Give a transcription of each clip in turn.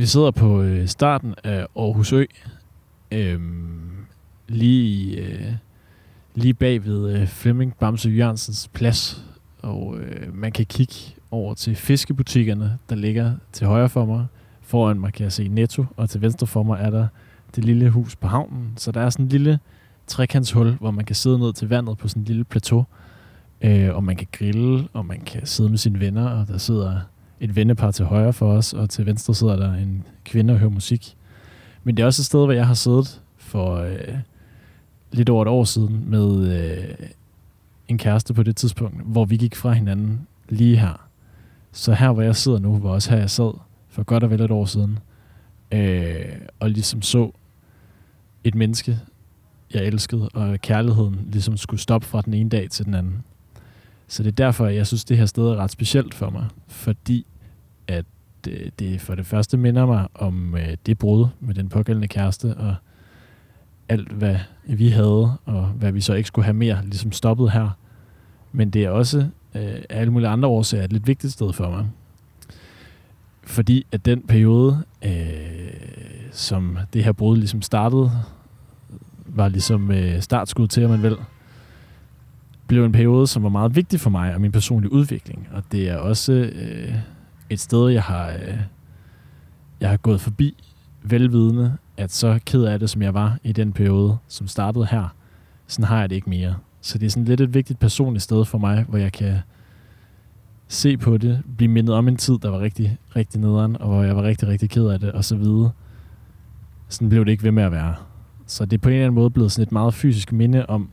Vi sidder på øh, starten af Aarhus Ø, øh, lige, øh, lige bag ved øh, Flemming Bamse Jørgensens plads, og øh, man kan kigge over til fiskebutikkerne, der ligger til højre for mig. Foran mig kan jeg se Netto, og til venstre for mig er der det lille hus på havnen. Så der er sådan en lille trekantshul, hvor man kan sidde ned til vandet på sådan en lille plateau, øh, og man kan grille, og man kan sidde med sine venner, og der sidder et vendepar til højre for os, og til venstre sidder der en kvinde og hører musik. Men det er også et sted, hvor jeg har siddet for øh, lidt over et år siden med øh, en kæreste på det tidspunkt, hvor vi gik fra hinanden lige her. Så her, hvor jeg sidder nu, var også her, jeg sad for godt og vel et år siden, øh, og ligesom så et menneske, jeg elskede, og kærligheden ligesom skulle stoppe fra den ene dag til den anden. Så det er derfor, jeg synes, det her sted er ret specielt for mig, fordi at øh, det for det første minder mig om øh, det brud med den pågældende kæreste, og alt, hvad vi havde, og hvad vi så ikke skulle have mere, ligesom stoppet her. Men det er også øh, af alle mulige andre årsager et lidt vigtigt sted for mig. Fordi at den periode, øh, som det her brud ligesom startede, var ligesom øh, startskud til, at man vel blev en periode, som var meget vigtig for mig og min personlige udvikling. Og det er også øh, et sted, jeg har, øh, jeg har gået forbi velvidende, at så ked af det, som jeg var i den periode, som startede her, sådan har jeg det ikke mere. Så det er sådan lidt et vigtigt personligt sted for mig, hvor jeg kan se på det, blive mindet om en tid, der var rigtig, rigtig nederen, og hvor jeg var rigtig, rigtig ked af det, og så videre. Sådan blev det ikke ved med at være. Så det er på en eller anden måde blevet sådan et meget fysisk minde om,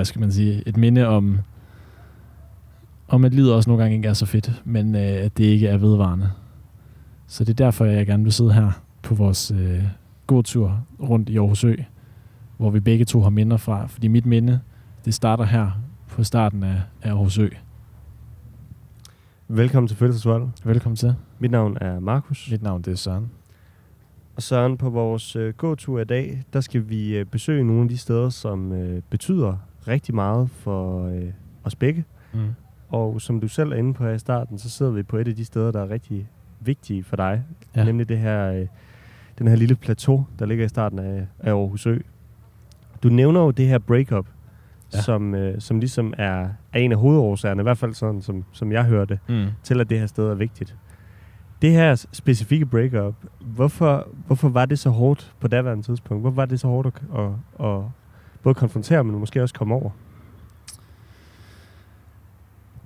hvad skal man sige, et minde om, om at livet også nogle gange ikke er så fedt, men øh, at det ikke er vedvarende. Så det er derfor, jeg gerne vil sidde her på vores øh, gåtur rundt i Aarhus Ø, hvor vi begge to har minder fra. Fordi mit minde, det starter her på starten af, af Aarhus Ø. Velkommen til Følelsesvold. Velkommen til. Mit navn er Markus. Mit navn det er Søren. Og Søren, på vores øh, gåtur i dag, der skal vi øh, besøge nogle af de steder, som øh, betyder rigtig meget for øh, os begge. Mm. Og som du selv er inde på her i starten, så sidder vi på et af de steder, der er rigtig vigtige for dig. Ja. Nemlig det her, øh, den her lille plateau, der ligger i starten af, af Aarhus Ø. Du nævner jo det her breakup, Ja. som, øh, som ligesom er, er en af hovedårsagerne, i hvert fald sådan, som, som jeg hørte, Mm. til at det her sted er vigtigt. Det her specifikke breakup, hvorfor, hvorfor var det så hårdt på daværende tidspunkt? Hvorfor var det så hårdt at, at, at både konfrontere, men måske også komme over?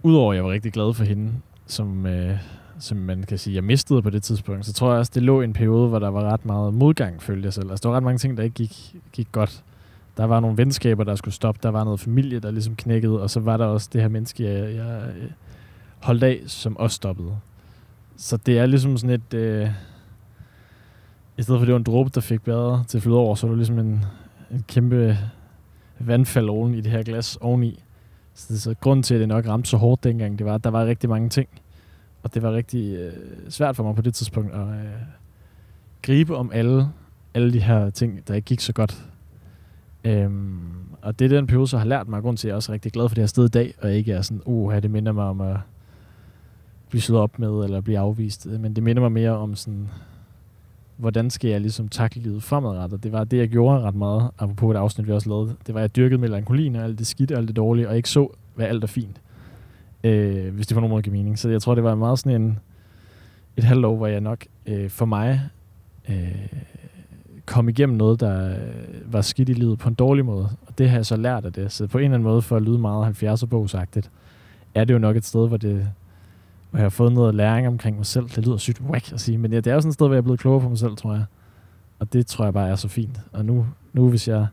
Udover at jeg var rigtig glad for hende, som, øh, som man kan sige, jeg mistede på det tidspunkt, så tror jeg også, det lå i en periode, hvor der var ret meget modgang, følte jeg selv. Altså, der var ret mange ting, der ikke gik, gik godt. Der var nogle venskaber, der skulle stoppe. Der var noget familie, der ligesom knækkede. Og så var der også det her menneske, jeg, jeg øh, holdt af, som også stoppede. Så det er ligesom sådan et... Øh, I stedet for, at det var en dråbe, der fik bæret til at flyde over, så var det ligesom en, en kæmpe vandfald oven i det her glas oveni. Så, så grunden til, at det nok ramte så hårdt dengang, det var, at der var rigtig mange ting. Og det var rigtig øh, svært for mig på det tidspunkt at øh, gribe om alle, alle de her ting, der ikke gik så godt. Øhm, og det er den periode, så har lært mig, grund til, at jeg er også rigtig glad for det her sted i dag, og ikke er sådan, uh, det minder mig om at blive slået op med, eller blive afvist. Men det minder mig mere om sådan, hvordan skal jeg ligesom takle livet fremadrettet. Det var det, jeg gjorde ret meget, apropos et afsnit, vi også lavede. Det var, at jeg dyrkede melankolien og alt det skidt og alt det dårlige, og ikke så, hvad alt er fint. Øh, hvis det på nogen måde giver mening. Så jeg tror, det var meget sådan en, et halvt år, hvor jeg nok øh, for mig øh, kom igennem noget, der øh, var skidt i livet på en dårlig måde. Og det har jeg så lært af det. Så på en eller anden måde, for at lyde meget 70'er bogsagtigt, er det jo nok et sted, hvor det hvor jeg har fået noget læring omkring mig selv. Det lyder sygt whack at sige, men ja, det er jo sådan et sted, hvor jeg er blevet klogere på mig selv, tror jeg. Og det tror jeg bare er så fint. Og nu, nu hvis jeg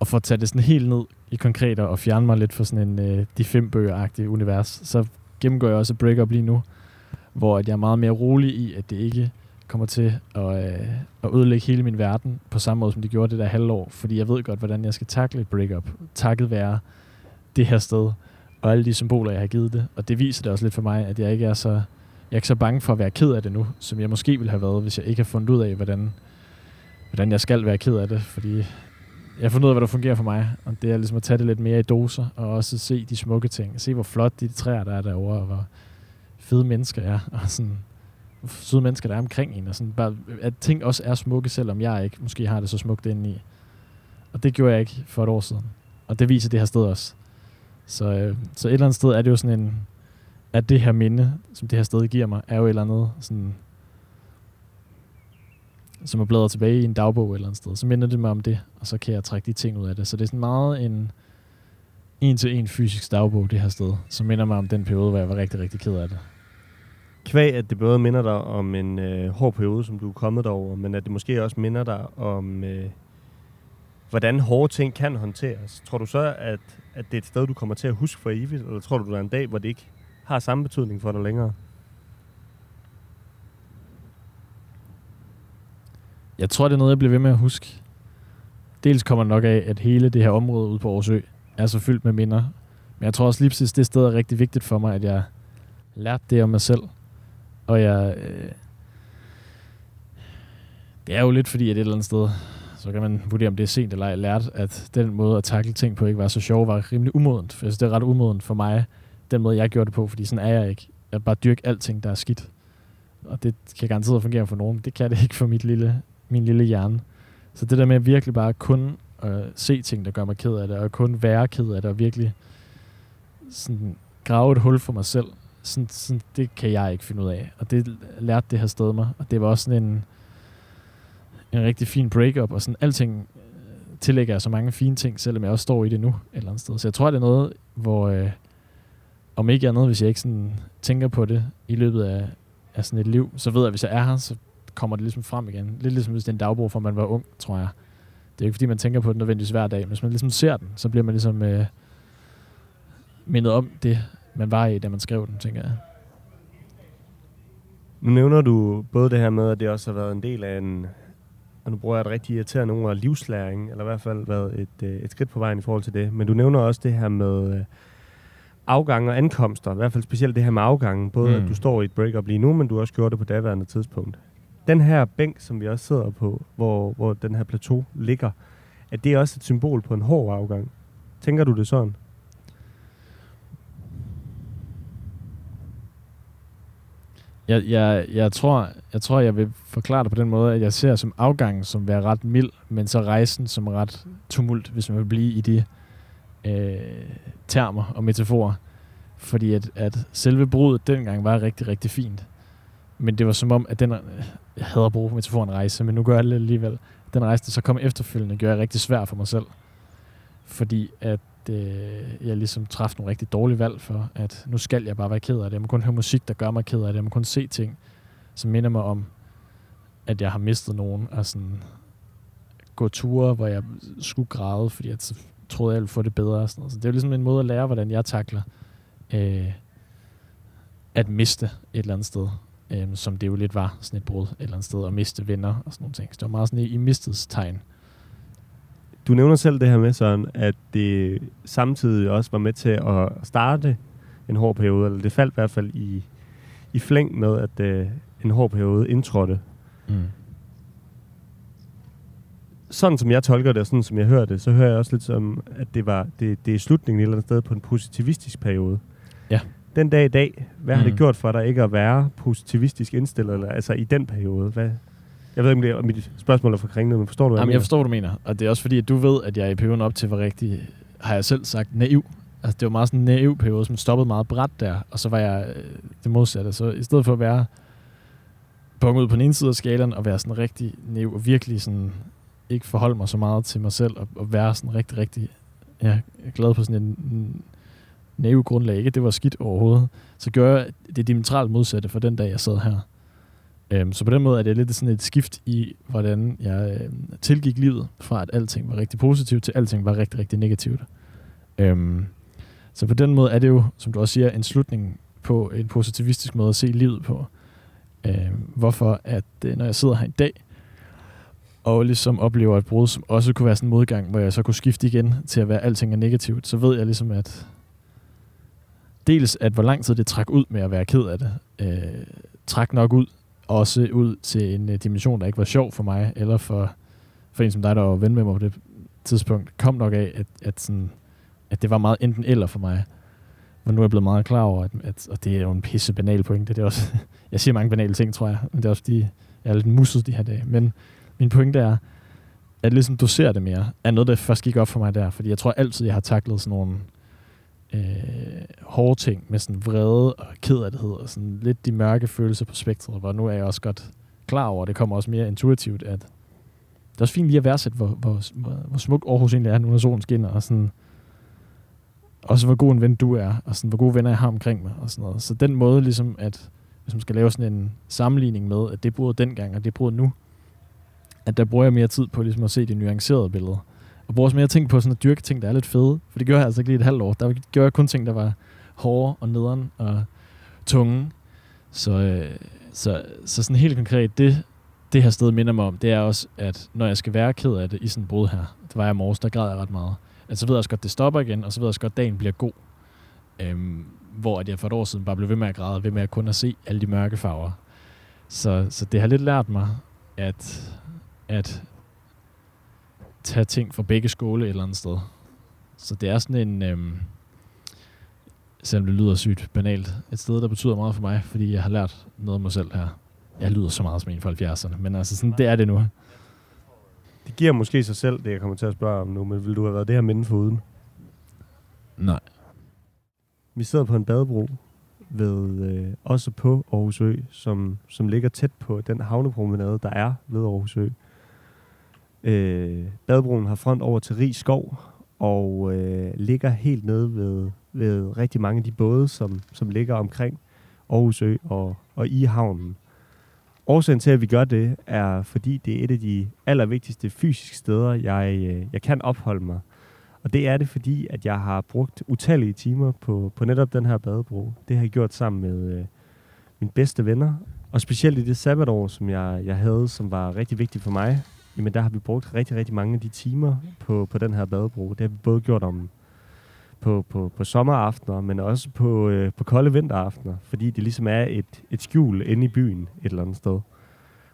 og får tage det sådan helt ned i konkret og fjerne mig lidt fra sådan en øh, de fem bøger univers, så gennemgår jeg også et breakup lige nu, hvor at jeg er meget mere rolig i, at det ikke kommer til at, øh, at ødelægge hele min verden på samme måde, som det gjorde det der halvår. Fordi jeg ved godt, hvordan jeg skal takle et breakup. Takket være det her sted, og alle de symboler, jeg har givet det. Og det viser det også lidt for mig, at jeg ikke er så, jeg er ikke så bange for at være ked af det nu, som jeg måske ville have været, hvis jeg ikke har fundet ud af, hvordan, hvordan jeg skal være ked af det. Fordi jeg har fundet ud af, hvad der fungerer for mig, og det er ligesom at tage det lidt mere i doser, og også se de smukke ting. Se, hvor flot de træer, der er derovre, og hvor fede mennesker er, og sådan søde mennesker, der er omkring en, og sådan bare, at ting også er smukke, selvom jeg ikke måske har det så smukt indeni. i. Og det gjorde jeg ikke for et år siden. Og det viser det her sted også. Så, øh, så et eller andet sted er det jo sådan en, at det her minde, som det her sted giver mig, er jo et eller andet sådan, som er bladret tilbage i en dagbog et eller andet sted. Så minder det mig om det, og så kan jeg trække de ting ud af det. Så det er sådan meget en en til en fysisk dagbog det her sted, som minder mig om den periode, hvor jeg var rigtig, rigtig ked af det. Kvæg, at det både minder dig om en øh, hård periode, som du er kommet over, men at det måske også minder dig om, øh, hvordan hårde ting kan håndteres. Tror du så, at, at det er et sted, du kommer til at huske for evigt, eller tror du, der er en dag, hvor det ikke har samme betydning for dig længere? Jeg tror, det er noget, jeg bliver ved med at huske. Dels kommer det nok af, at hele det her område ude på Aarhusø er så fyldt med minder. Men jeg tror også lige præcis, det sted er rigtig vigtigt for mig, at jeg lærte det om mig selv. Og jeg... Øh, det er jo lidt fordi, at et eller andet sted, så kan man vurdere, om det er sent eller ej, lært, at den måde at takle ting på ikke var så sjov, var rimelig umodent. For det er ret umodent for mig, den måde, jeg gjorde det på, fordi sådan er jeg ikke. Jeg bare dyrker alting, der er skidt. Og det kan garanteret fungere for nogen. Det kan det ikke for mit lille, min lille hjerne. Så det der med virkelig bare kun at se ting, der gør mig ked af det, og kun være ked af det, og virkelig sådan grave et hul for mig selv, sådan, sådan, det kan jeg ikke finde ud af. Og det lærte det her sted mig. Og det var også sådan en, en rigtig fin breakup, og sådan alting øh, tillægger jeg så mange fine ting, selvom jeg også står i det nu et eller andet sted. Så jeg tror, det er noget, hvor øh, om ikke andet, hvis jeg ikke sådan tænker på det i løbet af, af sådan et liv, så ved jeg, at hvis jeg er her, så kommer det ligesom frem igen. Lidt ligesom hvis det er en dagbog, for man var ung, tror jeg. Det er ikke fordi, man tænker på den nødvendigvis hver dag, men hvis man ligesom ser den, så bliver man ligesom øh, mindet om det, man var i, da man skrev den, tænker jeg. Nu nævner du både det her med, at det også har været en del af en, og nu bruger jeg et rigtig irriterende ord, livslæring, eller i hvert fald været et, øh, et skridt på vejen i forhold til det. Men du nævner også det her med øh, afgange og ankomster, i hvert fald specielt det her med afgangen. Både mm. at du står i et breakup lige nu, men du også gjorde det på daværende tidspunkt. Den her bænk, som vi også sidder på, hvor, hvor den her plateau ligger, er det også et symbol på en hård afgang? Tænker du det sådan? Jeg, jeg, jeg, tror, jeg tror, jeg vil forklare det på den måde, at jeg ser som afgangen som være ret mild, men så rejsen som ret tumult, hvis man vil blive i de øh, termer og metaforer. Fordi at, at selve brudet dengang var rigtig, rigtig fint. Men det var som om, at den, jeg hader at bruge metaforen rejse, men nu gør jeg det alligevel. Den rejse, der så kom efterfølgende, gjorde jeg rigtig svær for mig selv. Fordi at øh, jeg ligesom træffede nogle rigtig dårlige valg for, at nu skal jeg bare være ked af det. Jeg må kun høre musik, der gør mig ked af det. Jeg må kun se ting, som minder mig om, at jeg har mistet nogen. Og sådan gå ture, hvor jeg skulle græde, fordi jeg troede, jeg ville få det bedre. Og sådan noget. Så det er jo ligesom en måde at lære, hvordan jeg takler øh, at miste et eller andet sted. Øh, som det jo lidt var, sådan et brud et eller andet sted, og miste venner og sådan nogle ting. Så det var meget sådan i, i mistets tegn. Du nævner selv det her med, sådan, at det samtidig også var med til at starte en hård periode, eller det faldt i hvert fald i, i flæng med, at øh, en hård periode indtrådte. Mm. Sådan som jeg tolker det, og sådan som jeg hører det, så hører jeg også lidt som, at det, var, det, det er slutningen et eller andet sted på en positivistisk periode. Ja. Den dag i dag, hvad mm. har det mm. gjort for dig ikke at være positivistisk indstillet, eller, altså i den periode? Hvad, jeg ved ikke, om det er mit spørgsmål er for kringlet, men forstår du, hvad Jamen, jeg, jeg forstår, du mener. Og det er også fordi, at du ved, at jeg i perioden op til var rigtig, har jeg selv sagt, naiv. Altså, det var meget sådan en naiv periode, som stoppede meget bræt der. Og så var jeg øh, det modsatte. Så i stedet for at være punkt ud på den ene side af skalaen, og være sådan rigtig naiv, og virkelig sådan ikke forholde mig så meget til mig selv, og, og være sådan rigtig, rigtig ja, glad på sådan en, en naiv grundlag. Ikke, det var skidt overhovedet. Så gør jeg det diametralt modsatte for den dag, jeg sad her. Øhm, så på den måde er det lidt sådan et skift i, hvordan jeg øh, tilgik livet, fra at alting var rigtig positivt, til alting var rigtig, rigtig negativt. Øhm, så på den måde er det jo, som du også siger, en slutning på en positivistisk måde at se livet på. Øhm, hvorfor at øh, når jeg sidder her i dag, og ligesom oplever et brud, som også kunne være sådan en modgang, hvor jeg så kunne skifte igen til at være alting er negativt, så ved jeg ligesom, at dels at hvor lang tid det træk ud med at være ked af det, øh, træk nok ud også ud til en øh, dimension, der ikke var sjov for mig, eller for, for en som dig, der var ven med mig på det tidspunkt, kom nok af, at, at, sådan, at det var meget enten eller for mig. Men nu er jeg blevet meget klar over, at, at og det er jo en pisse banal pointe. Det er også, jeg siger mange banale ting, tror jeg, men det er også fordi, jeg er lidt musset de her dage. Men min pointe er, at ligesom dosere det mere, er noget, der først gik op for mig der. Fordi jeg tror altid, jeg har taklet sådan nogle øh, hårde ting med sådan vrede og kederlighed og sådan lidt de mørke følelser på spektret, hvor nu er jeg også godt klar over, det kommer også mere intuitivt, at det er også fint lige at værdsætte, hvor, hvor, hvor, hvor smuk Aarhus egentlig er, nu når solen skinner, og sådan, også hvor god en ven du er, og sådan, hvor gode venner jeg har omkring mig, og sådan noget. Så den måde ligesom, at hvis man skal lave sådan en sammenligning med, at det boede dengang, og det boede nu, at der bruger jeg mere tid på ligesom at se det nuancerede billede, og bruger også mere ting på sådan at dyrke ting, der er lidt fede. For det gjorde jeg altså ikke lige et halvt år. Der gjorde jeg kun ting, der var hårde og nederen og tunge. Så, øh, så, så sådan helt konkret, det, det her sted minder mig om, det er også, at når jeg skal være ked af det i sådan en brud her, det var jeg i morges, der græd jeg ret meget. Altså, så ved jeg også godt, det stopper igen, og så ved jeg også godt, at dagen bliver god. Øhm, hvor at jeg for et år siden bare blev ved med at græde, ved med at kun at se alle de mørke farver. Så, så det har lidt lært mig, at, at tage ting fra begge skole et eller andet sted. Så det er sådan en, øhm, selvom det lyder sygt banalt, et sted, der betyder meget for mig, fordi jeg har lært noget om mig selv her. Jeg lyder så meget som en fra 70'erne, men altså sådan, det er det nu. Det giver måske sig selv, det jeg kommer til at spørge om nu, men vil du have været det her minde for uden? Nej. Vi sidder på en badebro, ved, øh, også på Aarhus Ø, som, som ligger tæt på den havnepromenade, der er ved Aarhus Ø. Øh, badebroen har front over til Rig Skov, og øh, ligger helt nede ved, ved rigtig mange af de både, som, som ligger omkring Aarhus Ø og, og i havnen. Årsagen til, at vi gør det, er fordi det er et af de allervigtigste fysiske steder, jeg, øh, jeg kan opholde mig. Og det er det, fordi at jeg har brugt utallige timer på, på netop den her badebro. Det har jeg gjort sammen med øh, mine bedste venner. Og specielt i det sabbatår, som jeg, jeg havde, som var rigtig vigtigt for mig, jamen der har vi brugt rigtig, rigtig mange af de timer på, på den her badebro. Det har vi både gjort om på, på, på sommeraftener, men også på, øh, på kolde vinteraftener, fordi det ligesom er et, et skjul inde i byen et eller andet sted.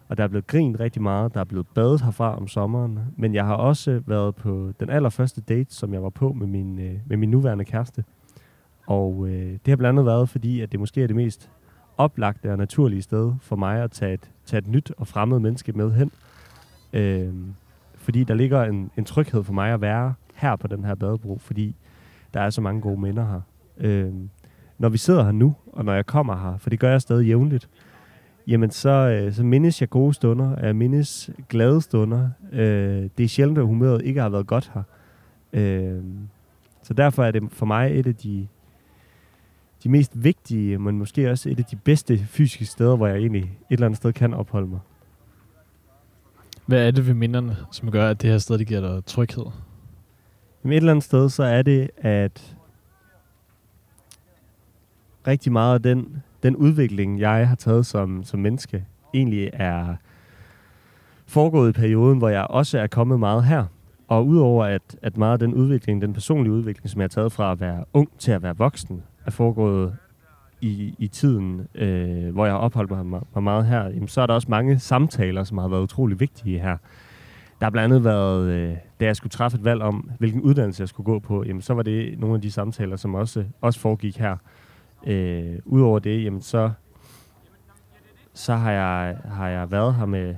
Og der er blevet grint rigtig meget, der er blevet badet herfra om sommeren, men jeg har også været på den allerførste date, som jeg var på med min, øh, med min nuværende kæreste. Og øh, det har blandt andet været, fordi at det måske er det mest oplagte og naturlige sted for mig at tage et, tage et nyt og fremmed menneske med hen. Øh, fordi der ligger en, en tryghed for mig at være her på den her badebro, fordi der er så mange gode minder her. Øh, når vi sidder her nu, og når jeg kommer her, for det gør jeg stadig jævnligt, jamen så, øh, så mindes jeg gode stunder, jeg mindes glade stunder. Øh, det er sjældent, at humøret ikke har været godt her. Øh, så derfor er det for mig et af de, de mest vigtige, men måske også et af de bedste fysiske steder, hvor jeg egentlig et eller andet sted kan opholde mig. Hvad er det ved minderne, som gør, at det her sted det giver dig tryghed? Jamen et eller andet sted, så er det, at rigtig meget af den, den udvikling, jeg har taget som, som menneske, egentlig er foregået i perioden, hvor jeg også er kommet meget her. Og udover at, at meget af den udvikling, den personlige udvikling, som jeg har taget fra at være ung til at være voksen, er foregået i, i tiden, øh, hvor jeg har opholdt mig, mig meget her, jamen, så er der også mange samtaler, som har været utrolig vigtige her. Der har blandt andet været, øh, da jeg skulle træffe et valg om, hvilken uddannelse jeg skulle gå på, jamen, så var det nogle af de samtaler, som også, også foregik her. Øh, Udover det, jamen, så, så har, jeg, har jeg været her med,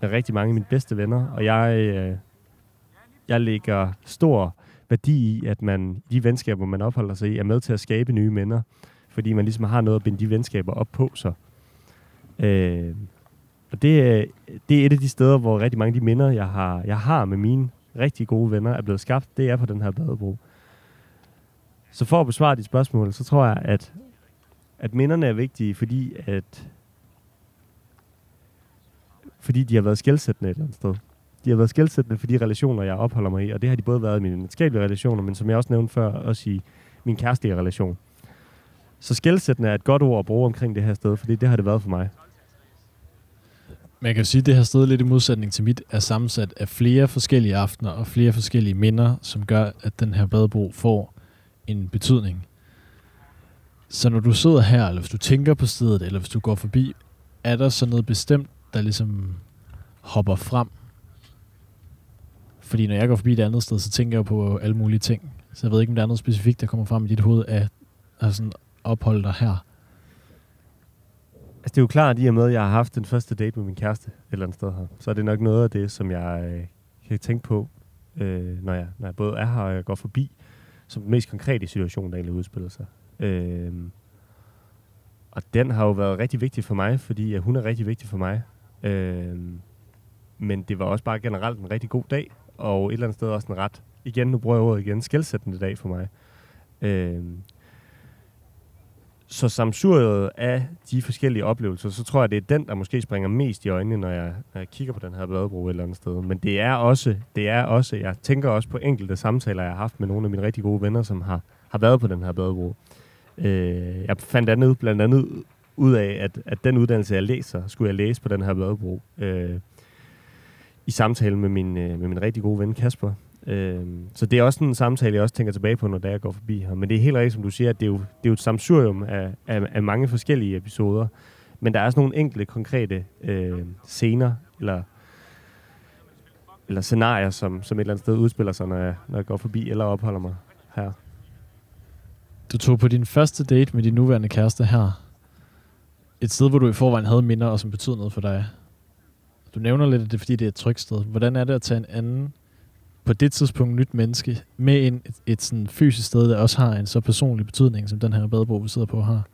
med rigtig mange af mine bedste venner, og jeg, øh, jeg lægger stor værdi i, at man de venskaber, man opholder sig i, er med til at skabe nye minder, fordi man ligesom har noget at binde de venskaber op på sig. Øh, og det, øh, det er et af de steder, hvor rigtig mange af de minder, jeg har, jeg har med mine rigtig gode venner, er blevet skabt. Det er på den her badebro. Så for at besvare de spørgsmål, så tror jeg, at, at minderne er vigtige, fordi at fordi de har været skældsættende et eller andet sted. De har været skældsættende for de relationer, jeg opholder mig i, og det har de både været i mine venskabelige relationer, men som jeg også nævnte før, også i min kæreste relation. Så skældsættende er et godt ord at bruge omkring det her sted, fordi det har det været for mig. Man kan sige, at det her sted, lidt i modsætning til mit, er sammensat af flere forskellige aftener og flere forskellige minder, som gør, at den her badebro får en betydning. Så når du sidder her, eller hvis du tænker på stedet, eller hvis du går forbi, er der så noget bestemt, der ligesom hopper frem? Fordi når jeg går forbi et andet sted, så tænker jeg på alle mulige ting. Så jeg ved ikke, om der er noget specifikt, der kommer frem i dit hoved af af sådan opholde dig her? Altså, det er jo klart, at i og med, at jeg har haft den første date med min kæreste et eller andet sted her, så er det nok noget af det, som jeg øh, kan tænke på, øh, når, jeg, når jeg både er her og jeg går forbi, som den mest konkrete situation, der egentlig udspiller sig. Øh, og den har jo været rigtig vigtig for mig, fordi ja, hun er rigtig vigtig for mig. Øh, men det var også bare generelt en rigtig god dag, og et eller andet sted også en ret, igen, nu bruger jeg ordet igen, skældsættende dag for mig. Øh, så samsuriet af de forskellige oplevelser, så tror jeg, det er den, der måske springer mest i øjnene, når jeg, når jeg kigger på den her bladbro et eller andet sted. Men det er også, det er også, jeg tænker også på enkelte samtaler, jeg har haft med nogle af mine rigtig gode venner, som har, har været på den her bladbro. Øh, jeg fandt andet, blandt andet ud af, at, at den uddannelse, jeg læser, skulle jeg læse på den her bladbro. Øh, I samtale med min, øh, med min rigtig gode ven Kasper, Øh, så det er også en samtale, jeg også tænker tilbage på, når jeg går forbi her. Men det er helt rigtigt, som du siger, at det er jo, det er jo et samsurium af, af, af mange forskellige episoder. Men der er også nogle enkelte konkrete øh, scener, eller, eller scenarier, som, som et eller andet sted udspiller sig, når jeg, når jeg går forbi eller opholder mig her. Du tog på din første date med din nuværende kæreste her. Et sted, hvor du i forvejen havde minder, og som betød noget for dig. Du nævner lidt, at det er, fordi det er et trygt sted. Hvordan er det at tage en anden på det tidspunkt nyt menneske med en, et, et sådan fysisk sted, der også har en så personlig betydning, som den her badebro, vi sidder på har?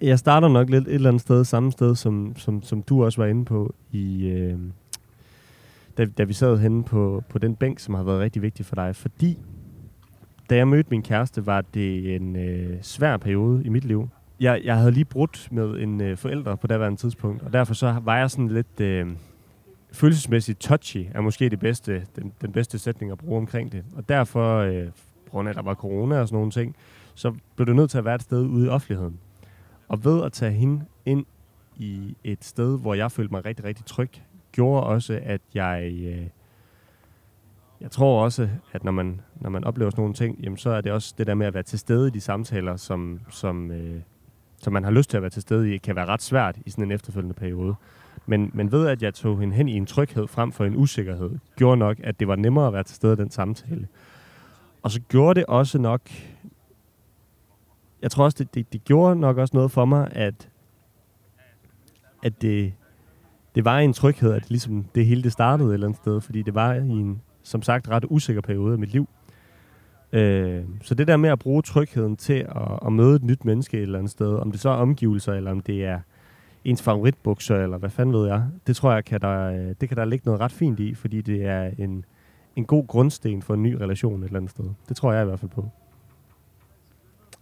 Jeg starter nok lidt et eller andet sted, samme sted, som, som, som du også var inde på, i, øh, da, da vi sad henne på, på den bænk, som har været rigtig vigtig for dig. Fordi da jeg mødte min kæreste, var det en øh, svær periode i mit liv. Jeg, jeg havde lige brudt med en øh, forælder på daværende tidspunkt, og derfor så var jeg sådan lidt... Øh, følelsesmæssigt touchy er måske det bedste, den, den bedste sætning at bruge omkring det. Og derfor, øh, på grund af, at der var corona og sådan nogle ting, så blev det nødt til at være et sted ude i offentligheden. Og ved at tage hende ind i et sted, hvor jeg følte mig rigtig, rigtig tryg, gjorde også, at jeg... Øh, jeg tror også, at når man, når man oplever sådan nogle ting, jamen, så er det også det der med at være til stede i de samtaler, som, som, øh, som man har lyst til at være til stede i, kan være ret svært i sådan en efterfølgende periode. Men, men ved at jeg tog hende hen i en tryghed frem for en usikkerhed, gjorde nok, at det var nemmere at være til stede i den samtale. Og så gjorde det også nok, jeg tror også, det, det, det gjorde nok også noget for mig, at, at det, det var en tryghed, at ligesom det hele det startede et eller andet sted, fordi det var i en, som sagt, ret usikker periode af mit liv. Øh, så det der med at bruge trygheden til at, at møde et nyt menneske et eller andet sted, om det så er omgivelser, eller om det er ens favoritbukser, eller hvad fanden ved jeg. Det tror jeg, kan der, det kan der ligge noget ret fint i, fordi det er en, en god grundsten for en ny relation et eller andet sted. Det tror jeg i hvert fald på.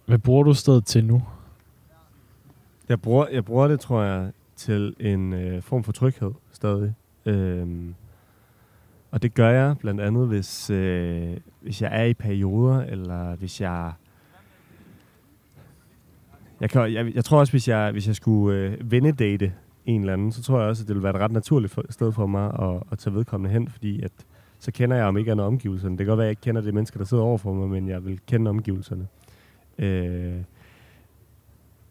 Hvad bruger du stedet til nu? Jeg bruger, jeg bruger det, tror jeg, til en øh, form for tryghed stadig. Øhm, og det gør jeg blandt andet, hvis, øh, hvis jeg er i perioder, eller hvis jeg jeg, kan, jeg, jeg tror også, hvis jeg, hvis jeg skulle øh, vennedate en eller anden, så tror jeg også, at det ville være et ret naturligt for, sted for mig at, at tage vedkommende hen, fordi at, så kender jeg om ikke andet omgivelserne. Det kan godt være, at jeg ikke kender det mennesker, der sidder overfor mig, men jeg vil kende omgivelserne. Øh,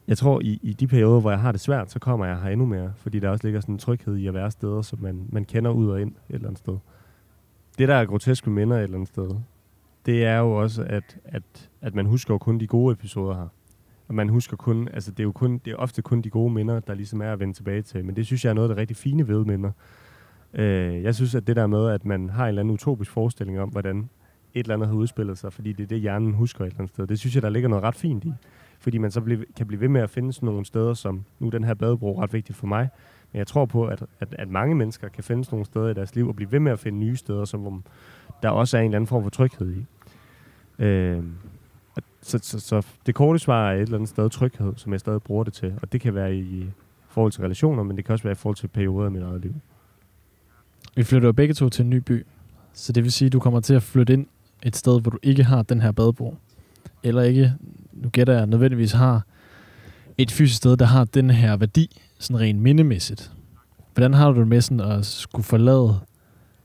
jeg tror, i, i de perioder, hvor jeg har det svært, så kommer jeg her endnu mere, fordi der også ligger sådan en tryghed i at være steder, som man, man kender ud og ind et eller andet sted. Det, der er groteske minder et eller andet sted, det er jo også, at, at, at man husker jo kun de gode episoder her. Og man husker kun, altså det er jo kun, det er ofte kun de gode minder, der ligesom er at vende tilbage til. Men det synes jeg er noget af det rigtig fine ved minder. Øh, jeg synes, at det der med, at man har en eller anden utopisk forestilling om, hvordan et eller andet har udspillet sig, fordi det er det, hjernen husker et eller andet sted. Det synes jeg, der ligger noget ret fint i. Fordi man så blive, kan blive ved med at finde sådan nogle steder, som nu den her badebro er ret vigtig for mig. Men jeg tror på, at, at, at mange mennesker kan finde sådan nogle steder i deres liv, og blive ved med at finde nye steder, som hvor der også er en eller anden form for tryghed i. Øh, så, så, så det korte svar er et eller andet sted tryghed, som jeg stadig bruger det til. Og det kan være i forhold til relationer, men det kan også være i forhold til perioder af mit eget liv. Vi flytter jo begge to til en ny by. Så det vil sige, at du kommer til at flytte ind et sted, hvor du ikke har den her badebro. Eller ikke, nu gætter jeg, nødvendigvis har et fysisk sted, der har den her værdi, sådan rent mindemæssigt. Hvordan har du det med sådan at skulle forlade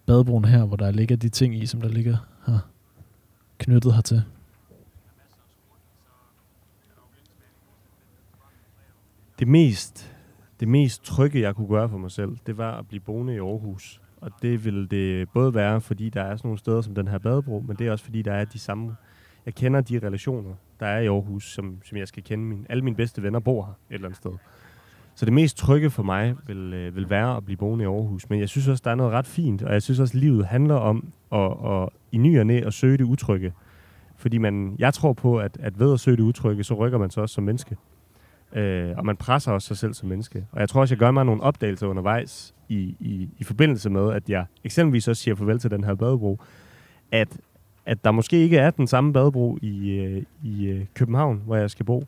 badebroen her, hvor der ligger de ting i, som der ligger her knyttet hertil? Det mest, det mest trygge, jeg kunne gøre for mig selv, det var at blive boende i Aarhus. Og det ville det både være, fordi der er sådan nogle steder som den her badebro, men det er også fordi, der er de samme Jeg kender de relationer, der er i Aarhus, som, som jeg skal kende. Min, alle mine bedste venner bor her et eller andet sted. Så det mest trygge for mig vil, øh, vil være at blive boende i Aarhus. Men jeg synes også, der er noget ret fint, og jeg synes også, at livet handler om at, at i ny og næ at søge det utrygge. Fordi man, jeg tror på, at, at ved at søge det utrygge, så rykker man sig også som menneske. Øh, og man presser også sig selv som menneske. Og jeg tror også, jeg gør mig nogle opdagelser undervejs i, i, i forbindelse med, at jeg eksempelvis også siger farvel til den her badebro, at, at der måske ikke er den samme badebro i, øh, i øh, København, hvor jeg skal bo.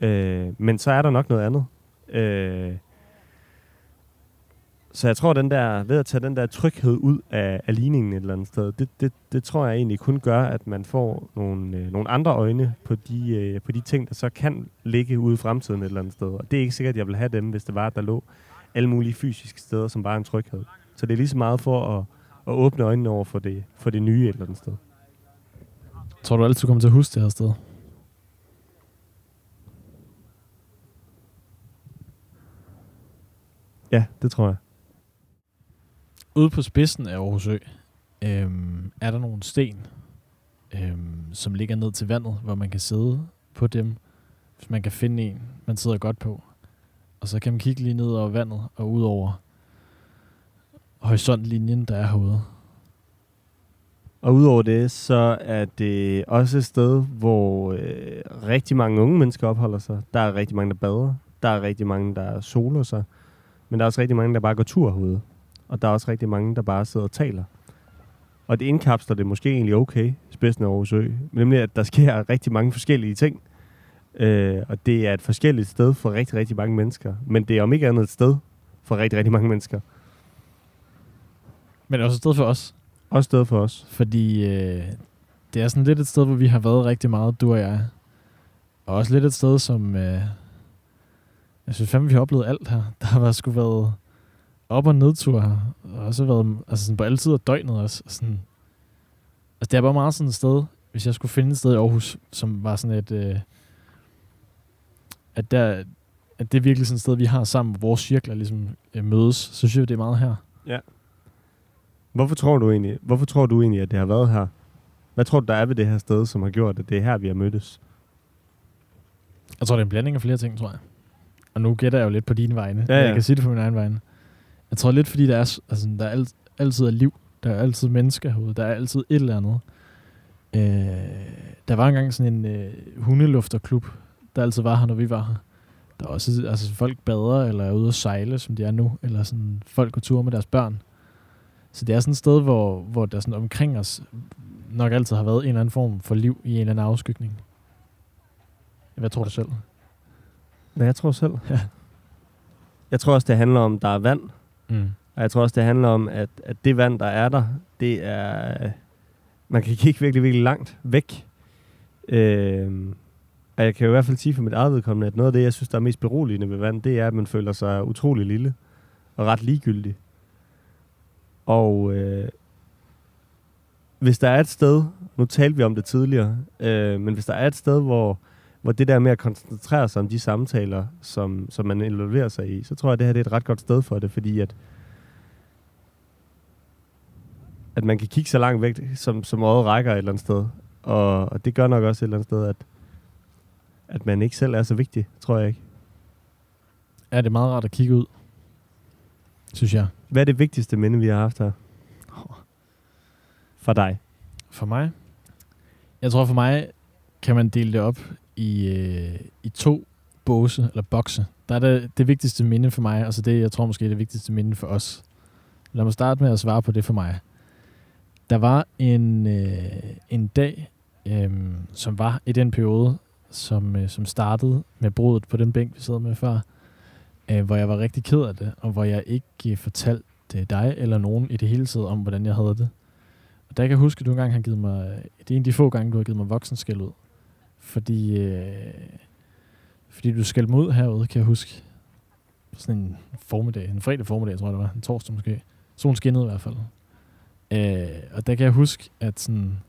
Øh, men så er der nok noget andet. Øh, så jeg tror, den der, ved at tage den der tryghed ud af, af ligningen et eller andet sted, det, det, det tror jeg egentlig kun gør, at man får nogle, øh, nogle andre øjne på de, øh, på de ting, der så kan ligge ude i fremtiden et eller andet sted. Og det er ikke sikkert, at jeg vil have dem, hvis det var, at der lå alle mulige fysiske steder, som bare en tryghed. Så det er lige så meget for at, at åbne øjnene over for det, for det nye et eller andet sted. Tror du altid kommer til at huske det her sted? Ja, det tror jeg. Ude på spidsen af Aarhus Ø, øhm, er der nogle sten, øhm, som ligger ned til vandet, hvor man kan sidde på dem, hvis man kan finde en, man sidder godt på. Og så kan man kigge lige ned over vandet og ud over horisontlinjen, der er herude. Og udover det, så er det også et sted, hvor øh, rigtig mange unge mennesker opholder sig. Der er rigtig mange, der bader. Der er rigtig mange, der soler sig. Men der er også rigtig mange, der bare går tur herude. Og der er også rigtig mange, der bare sidder og taler. Og det indkapsler det måske egentlig okay, spidsen af Aarhus Ø. Nemlig, at der sker rigtig mange forskellige ting. Øh, og det er et forskelligt sted for rigtig, rigtig mange mennesker. Men det er om ikke andet et sted for rigtig, rigtig mange mennesker. Men også et sted for os. Også et sted for os. Fordi øh, det er sådan lidt et sted, hvor vi har været rigtig meget, du og jeg. Og også lidt et sted, som... Øh, jeg synes fandme, vi har oplevet alt her. Der har sgu været op- og nedtur. Og også været altså sådan på alle tider døgnet også. Sådan, altså det er bare meget sådan et sted, hvis jeg skulle finde et sted i Aarhus, som var sådan et... Øh, at, der, at det er virkelig sådan et sted, vi har sammen, hvor vores cirkler ligesom øh, mødes, så synes jeg, det er meget her. Ja. Hvorfor tror du egentlig, hvorfor tror du egentlig, at det har været her? Hvad tror du, der er ved det her sted, som har gjort, at det er her, vi har mødtes? Jeg tror, det er en blanding af flere ting, tror jeg. Og nu gætter jeg jo lidt på dine vegne. Ja, ja. Jeg kan sige det på min egen vegne. Jeg tror lidt, fordi der er, altså, der er alt, altid er liv. Der er altid mennesker herude. Der er altid et eller andet. Øh, der var engang sådan en øh, hundelufterklub, der altid var her, når vi var her. Der er også altså, folk bader, eller er ude at sejle, som de er nu. Eller sådan, folk går tur med deres børn. Så det er sådan et sted, hvor, hvor der sådan omkring os nok altid har været en eller anden form for liv i en eller anden afskygning. Hvad tror du selv? Hvad jeg tror selv? Ja. Jeg tror også, det handler om, der er vand. Mm. Og jeg tror også, det handler om, at, at det vand, der er der, det er... Man kan kigge virkelig, virkelig langt væk. Øh, og jeg kan jo i hvert fald sige for mit eget vedkommende, at noget af det, jeg synes, der er mest beroligende ved vand, det er, at man føler sig utrolig lille og ret ligegyldig. Og øh, hvis der er et sted, nu talte vi om det tidligere, øh, men hvis der er et sted, hvor, hvor det der med at koncentrere sig om de samtaler, som, som man involverer sig i, så tror jeg, at det her det er et ret godt sted for det, fordi at at man kan kigge så langt væk, som, som øjet rækker et eller andet sted. Og, og det gør nok også et eller andet sted, at, at man ikke selv er så vigtig, tror jeg ikke. er det meget rart at kigge ud, synes jeg. Hvad er det vigtigste minde, vi har haft her? For dig. For mig? Jeg tror for mig, kan man dele det op i, øh, i to båse, eller bokse. Der er det, det vigtigste minde for mig, altså det, jeg tror måske er det vigtigste minde for os. Lad mig starte med at svare på det for mig. Der var en, øh, en dag, øh, som var i den periode, som, øh, som startede med brudet på den bænk, vi sad med før, øh, hvor jeg var rigtig ked af det, og hvor jeg ikke øh, fortalte øh, dig eller nogen i det hele taget om, hvordan jeg havde det. Og der kan jeg huske, at du engang har givet mig... Øh, det er en af de få gange, du har givet mig voksenskæld ud. Fordi, øh, fordi du skældte mig ud herude, kan jeg huske. På sådan en formiddag. En fredag formiddag, tror jeg det var. En torsdag måske. Solen skinnede i hvert fald. Øh, og der kan jeg huske, at sådan...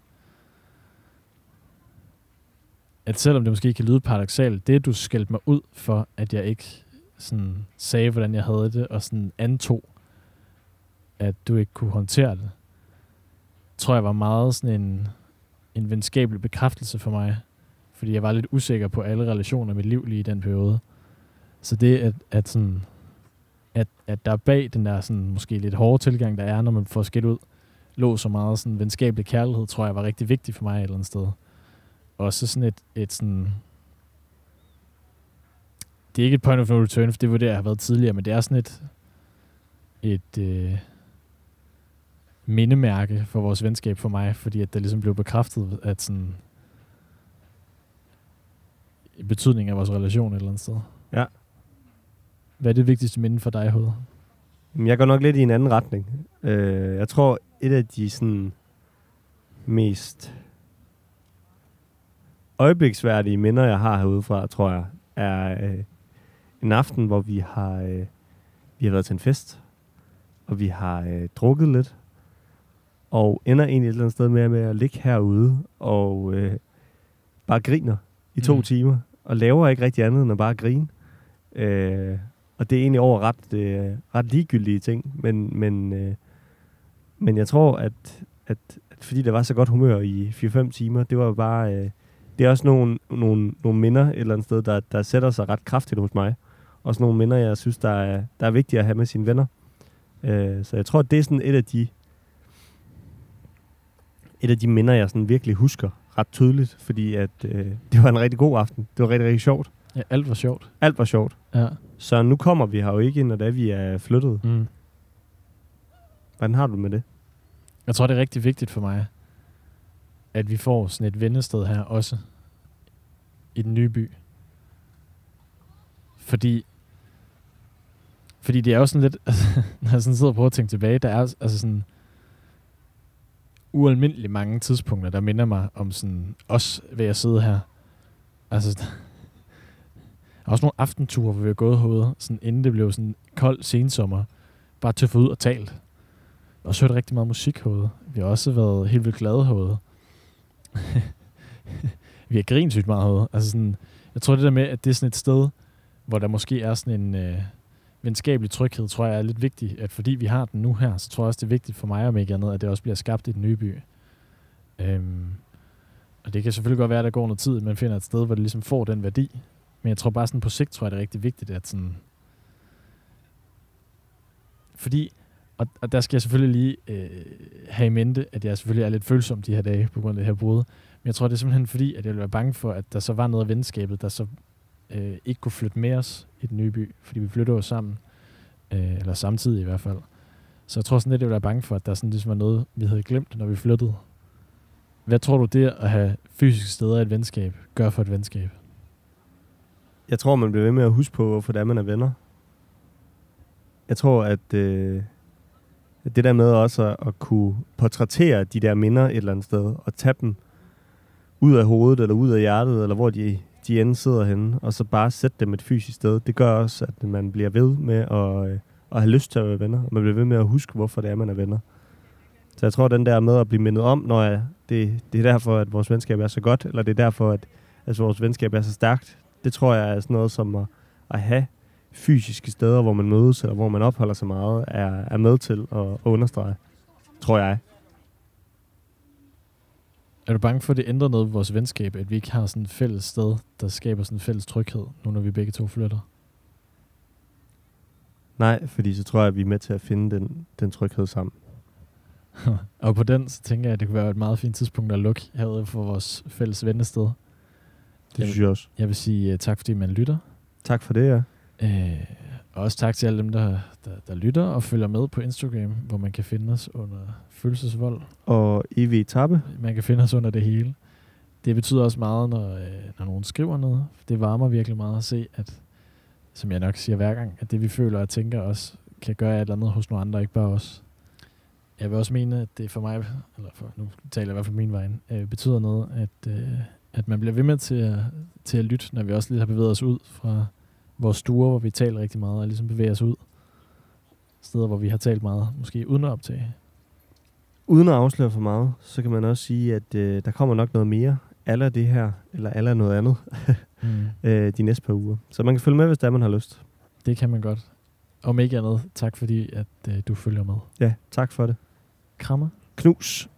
At selvom det måske kan lyde paradoxalt, det du skældte mig ud for, at jeg ikke sådan sagde, hvordan jeg havde det, og sådan antog, at du ikke kunne håndtere det, tror jeg var meget sådan en, en venskabelig bekræftelse for mig, fordi jeg var lidt usikker på alle relationer i mit liv lige i den periode. Så det, at, at, sådan, at, at der bag den der sådan, måske lidt hårde tilgang, der er, når man får skidt ud, lå så meget sådan venskabelig kærlighed, tror jeg var rigtig vigtigt for mig et eller andet sted. Og så sådan et, et sådan... Det er ikke et point of no return, for det var det, jeg har været tidligere, men det er sådan et, et øh, mindemærke for vores venskab for mig, fordi at det ligesom blev bekræftet, at sådan i betydning af vores relation et eller andet sted. Ja. Hvad er det vigtigste minde for dig, Hoved? Jeg går nok lidt i en anden retning. Øh, jeg tror, et af de sådan mest øjebliksværdige minder, jeg har herude fra, tror jeg, er øh, en aften, hvor vi har, øh, vi har været til en fest, og vi har øh, drukket lidt, og ender egentlig et eller andet sted med, med at ligge herude og øh, bare griner i to mm. timer, og laver ikke rigtig andet end at bare grine. Øh, og det er egentlig over ret, øh, ret ligegyldige ting, men, men, øh, men jeg tror, at, at, at fordi der var så godt humør i 4-5 timer, det var bare... Øh, det er også nogle, nogle, nogle minder et eller andet sted, der, der sætter sig ret kraftigt hos mig. Også nogle minder, jeg synes, der er, der er vigtige at have med sine venner. Øh, så jeg tror, det er sådan et af de et af de minder, jeg sådan virkelig husker ret tydeligt, fordi at øh, det var en rigtig god aften. Det var rigtig, rigtig sjovt. Ja, alt var sjovt. Alt var sjovt. Ja. Så nu kommer vi her jo ikke, når er, vi er flyttet. Mm. Hvordan har du med det? Jeg tror, det er rigtig vigtigt for mig, at vi får sådan et vendested her også i den nye by. Fordi fordi det er jo sådan lidt, når jeg sådan sidder og prøver at tænke tilbage, der er altså sådan ualmindelig mange tidspunkter, der minder mig om sådan os ved at sidde her. Altså, der er også nogle aftenture, hvor vi har gået hovedet, sådan inden det blev sådan kold sensommer, bare til at få ud og talt. Og også hørt rigtig meget musik herude. Vi har også været helt vildt glade herude. vi har grint sygt meget herude. Altså sådan, jeg tror det der med, at det er sådan et sted, hvor der måske er sådan en øh, venskabelig tryghed, tror jeg er lidt vigtigt. At fordi vi har den nu her, så tror jeg også, det er vigtigt for mig om ikke andet, at det også bliver skabt i den nye by. Øhm, og det kan selvfølgelig godt være, at der går noget tid, at man finder et sted, hvor det ligesom får den værdi. Men jeg tror bare sådan på sigt, tror jeg, det er rigtig vigtigt, at sådan... Fordi og, og der skal jeg selvfølgelig lige øh, have i mente, at jeg selvfølgelig er lidt følsom de her dage på grund af det her brud. Men jeg tror, det er simpelthen fordi, at jeg ville være bange for, at der så var noget af venskabet, der så øh, ikke kunne flytte med os i den nye by. Fordi vi flytter jo sammen. Øh, eller samtidig i hvert fald. Så jeg tror sådan lidt, jeg var bange for, at der sådan ligesom var noget, vi havde glemt, når vi flyttede. Hvad tror du det at have fysiske steder i et venskab gør for et venskab? Jeg tror, man bliver ved med at huske på, hvorfor det er, man er venner. Jeg tror, at, øh, at det der med også at, at kunne portrættere de der minder et eller andet sted, og tage dem ud af hovedet, eller ud af hjertet, eller hvor de, de end sidder henne, og så bare sætte dem et fysisk sted, det gør også, at man bliver ved med at, øh, at have lyst til at være venner, og man bliver ved med at huske, hvorfor det er, man er venner. Så jeg tror, den der med at blive mindet om, når jeg, det, det er derfor, at vores venskab er så godt, eller det er derfor, at, altså, vores venskab er så stærkt, det tror jeg er sådan noget som at, at have fysiske steder, hvor man mødes, eller hvor man opholder sig meget, er, er med til at, at understrege, tror jeg. Er du bange for, at det ændrer noget ved vores venskab, at vi ikke har sådan et fælles sted, der skaber sådan en fælles tryghed, nu når vi begge to flytter? Nej, fordi så tror jeg, at vi er med til at finde den, den tryghed sammen. og på den, så tænker jeg, at det kunne være et meget fint tidspunkt at lukke herude for vores fælles vennested. Det Jamen. synes jeg også. Jeg vil sige uh, tak, fordi man lytter. Tak for det, ja. Uh, og også tak til alle dem, der, der, der lytter og følger med på Instagram, hvor man kan finde os under følelsesvold. Og evig etape. Man kan finde os under det hele. Det betyder også meget, når, øh, når nogen skriver noget. Det varmer virkelig meget at se, at, som jeg nok siger hver gang, at det vi føler og tænker også, kan gøre et eller andet hos nogle andre, ikke bare os. Jeg vil også mene, at det for mig, eller for, nu taler jeg i hvert fald min vej, øh, betyder noget, at, øh, at man bliver ved med til at, til at lytte, når vi også lige har bevæget os ud fra vores stuer, hvor vi taler rigtig meget, og ligesom bevæger os ud. Steder, hvor vi har talt meget, måske uden at optage. Uden at afsløre for meget, så kan man også sige, at øh, der kommer nok noget mere. Aller det her, eller aller noget andet, Mm. øh, de næste par uger. Så man kan følge med, hvis der man har lyst. Det kan man godt. Om ikke andet, tak fordi, at øh, du følger med. Ja, tak for det. Krammer. Knus.